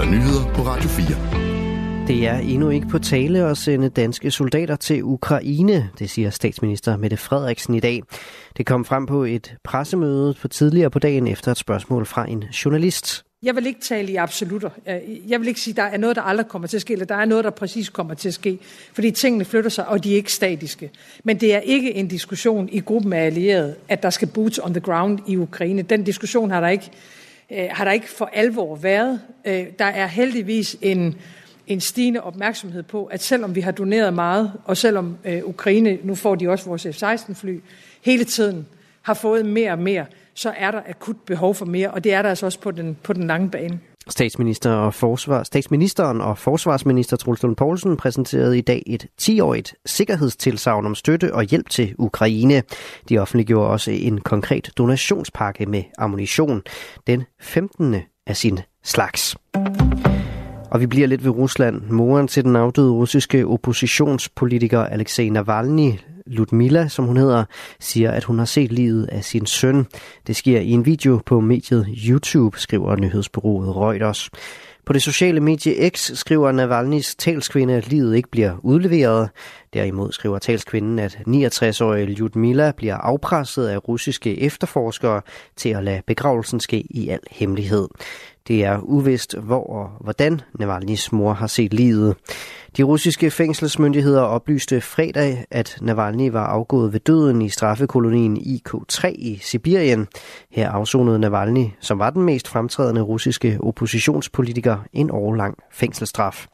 der nyheder på Radio 4. Det er endnu ikke på tale at sende danske soldater til Ukraine, det siger statsminister Mette Frederiksen i dag. Det kom frem på et pressemøde på tidligere på dagen efter et spørgsmål fra en journalist. Jeg vil ikke tale i absolutter. Jeg vil ikke sige, at der er noget, der aldrig kommer til at ske, eller der er noget, der præcis kommer til at ske. Fordi tingene flytter sig, og de er ikke statiske. Men det er ikke en diskussion i gruppen af allierede, at der skal boots on the ground i Ukraine. Den diskussion har der ikke, øh, har der ikke for alvor været. Øh, der er heldigvis en, en stigende opmærksomhed på, at selvom vi har doneret meget, og selvom øh, Ukraine, nu får de også vores F-16-fly, hele tiden har fået mere og mere, så er der akut behov for mere, og det er der altså også på den, på den lange bane. Statsminister og forsvar, statsministeren og forsvarsminister Truls Lund Poulsen præsenterede i dag et 10-årigt sikkerhedstilsavn om støtte og hjælp til Ukraine. De offentliggjorde også en konkret donationspakke med ammunition, den 15. af sin slags. Og vi bliver lidt ved Rusland. Moren til den afdøde russiske oppositionspolitiker Alexei Navalny Ludmila, som hun hedder, siger, at hun har set livet af sin søn. Det sker i en video på mediet YouTube, skriver nyhedsbureauet Reuters. På det sociale medie X skriver Navalny's talskvinde, at livet ikke bliver udleveret. Derimod skriver talskvinden, at 69-årige Lyudmila bliver afpresset af russiske efterforskere til at lade begravelsen ske i al hemmelighed. Det er uvist, hvor og hvordan Navalny's mor har set livet. De russiske fængselsmyndigheder oplyste fredag, at Navalny var afgået ved døden i straffekolonien IK3 i Sibirien. Her afsonede Navalny, som var den mest fremtrædende russiske oppositionspolitiker, en årlang fængselsstraf.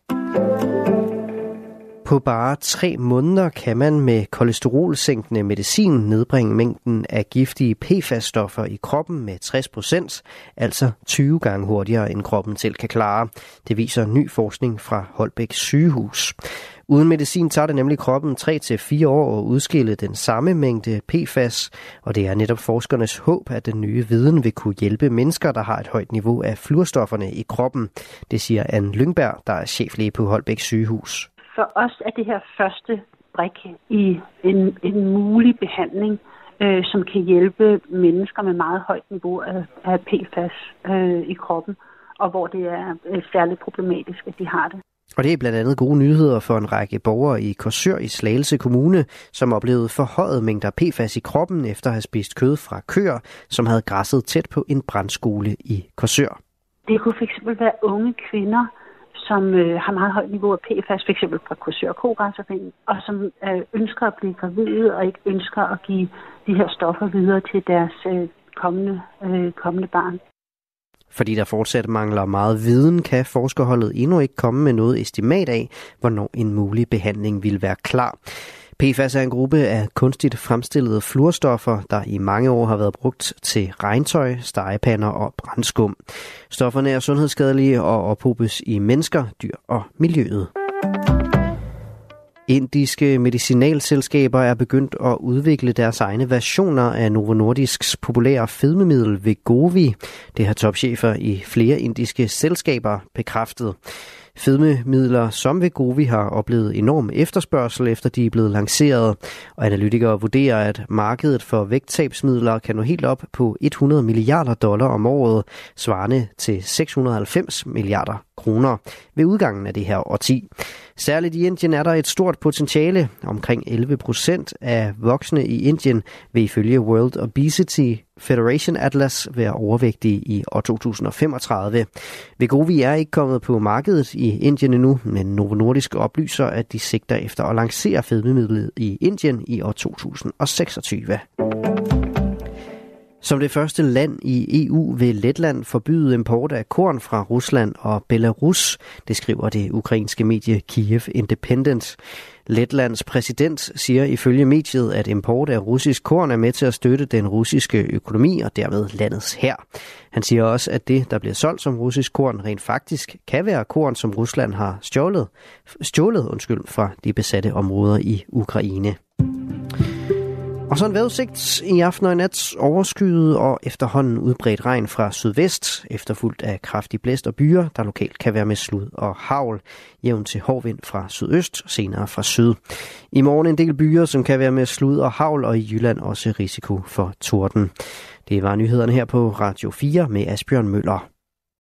På bare tre måneder kan man med kolesterolsænkende medicin nedbringe mængden af giftige PFAS-stoffer i kroppen med 60% altså 20 gange hurtigere end kroppen selv kan klare. Det viser ny forskning fra Holbæk sygehus. Uden medicin tager det nemlig kroppen 3-4 år at udskille den samme mængde PFAS, og det er netop forskernes håb, at den nye viden vil kunne hjælpe mennesker, der har et højt niveau af fluorstofferne i kroppen. Det siger Anne Lyngberg, der er cheflæge på Holbæk sygehus for os er det her første brik i en, en mulig behandling, øh, som kan hjælpe mennesker med meget højt niveau af, af PFAS øh, i kroppen, og hvor det er øh, særligt problematisk, at de har det. Og det er blandt andet gode nyheder for en række borgere i Korsør i Slagelse Kommune, som oplevede forhøjet mængder PFAS i kroppen efter at have spist kød fra køer, som havde græsset tæt på en brandskole i Korsør. Det kunne fx være unge kvinder, som øh, har meget højt niveau af PFAS, f.eks. fra kursør og og som øh, ønsker at blive gravide og ikke ønsker at give de her stoffer videre til deres øh, kommende, øh, kommende barn. Fordi der fortsat mangler meget viden, kan forskerholdet endnu ikke komme med noget estimat af, hvornår en mulig behandling vil være klar. PFAS er en gruppe af kunstigt fremstillede fluorstoffer, der i mange år har været brugt til regntøj, stegepander og brændskum. Stofferne er sundhedsskadelige og ophobes i mennesker, dyr og miljøet. Indiske medicinalselskaber er begyndt at udvikle deres egne versioner af Novo Nordisks populære fedmemiddel Vegovi. Det har topchefer i flere indiske selskaber bekræftet. Fedmemidler som Vegovi har oplevet enorm efterspørgsel, efter de er blevet lanceret, og analytikere vurderer, at markedet for vægttabsmidler kan nå helt op på 100 milliarder dollar om året, svarende til 690 milliarder kroner ved udgangen af det her årti. Særligt i Indien er der et stort potentiale. Omkring 11 procent af voksne i Indien vil ifølge World Obesity Federation Atlas være overvægtige i år 2035. Vegovi er ikke kommet på markedet i Indien endnu, men Novo Nordisk oplyser, at de sigter efter at lancere fedmemidlet i Indien i år 2026. Som det første land i EU vil Letland forbyde import af korn fra Rusland og Belarus, det skriver det ukrainske medie Kiev Independent. Letlands præsident siger ifølge mediet, at import af russisk korn er med til at støtte den russiske økonomi og dermed landets her. Han siger også, at det, der bliver solgt som russisk korn, rent faktisk kan være korn, som Rusland har stjålet, stjålet undskyld, fra de besatte områder i Ukraine. Og så en vejrudsigt i aften og i nat overskyet og efterhånden udbredt regn fra sydvest, efterfulgt af kraftig blæst og byer, der lokalt kan være med slud og havl. Jævn til hård vind fra sydøst, senere fra syd. I morgen en del byer, som kan være med slud og havl, og i Jylland også risiko for torden. Det var nyhederne her på Radio 4 med Asbjørn Møller.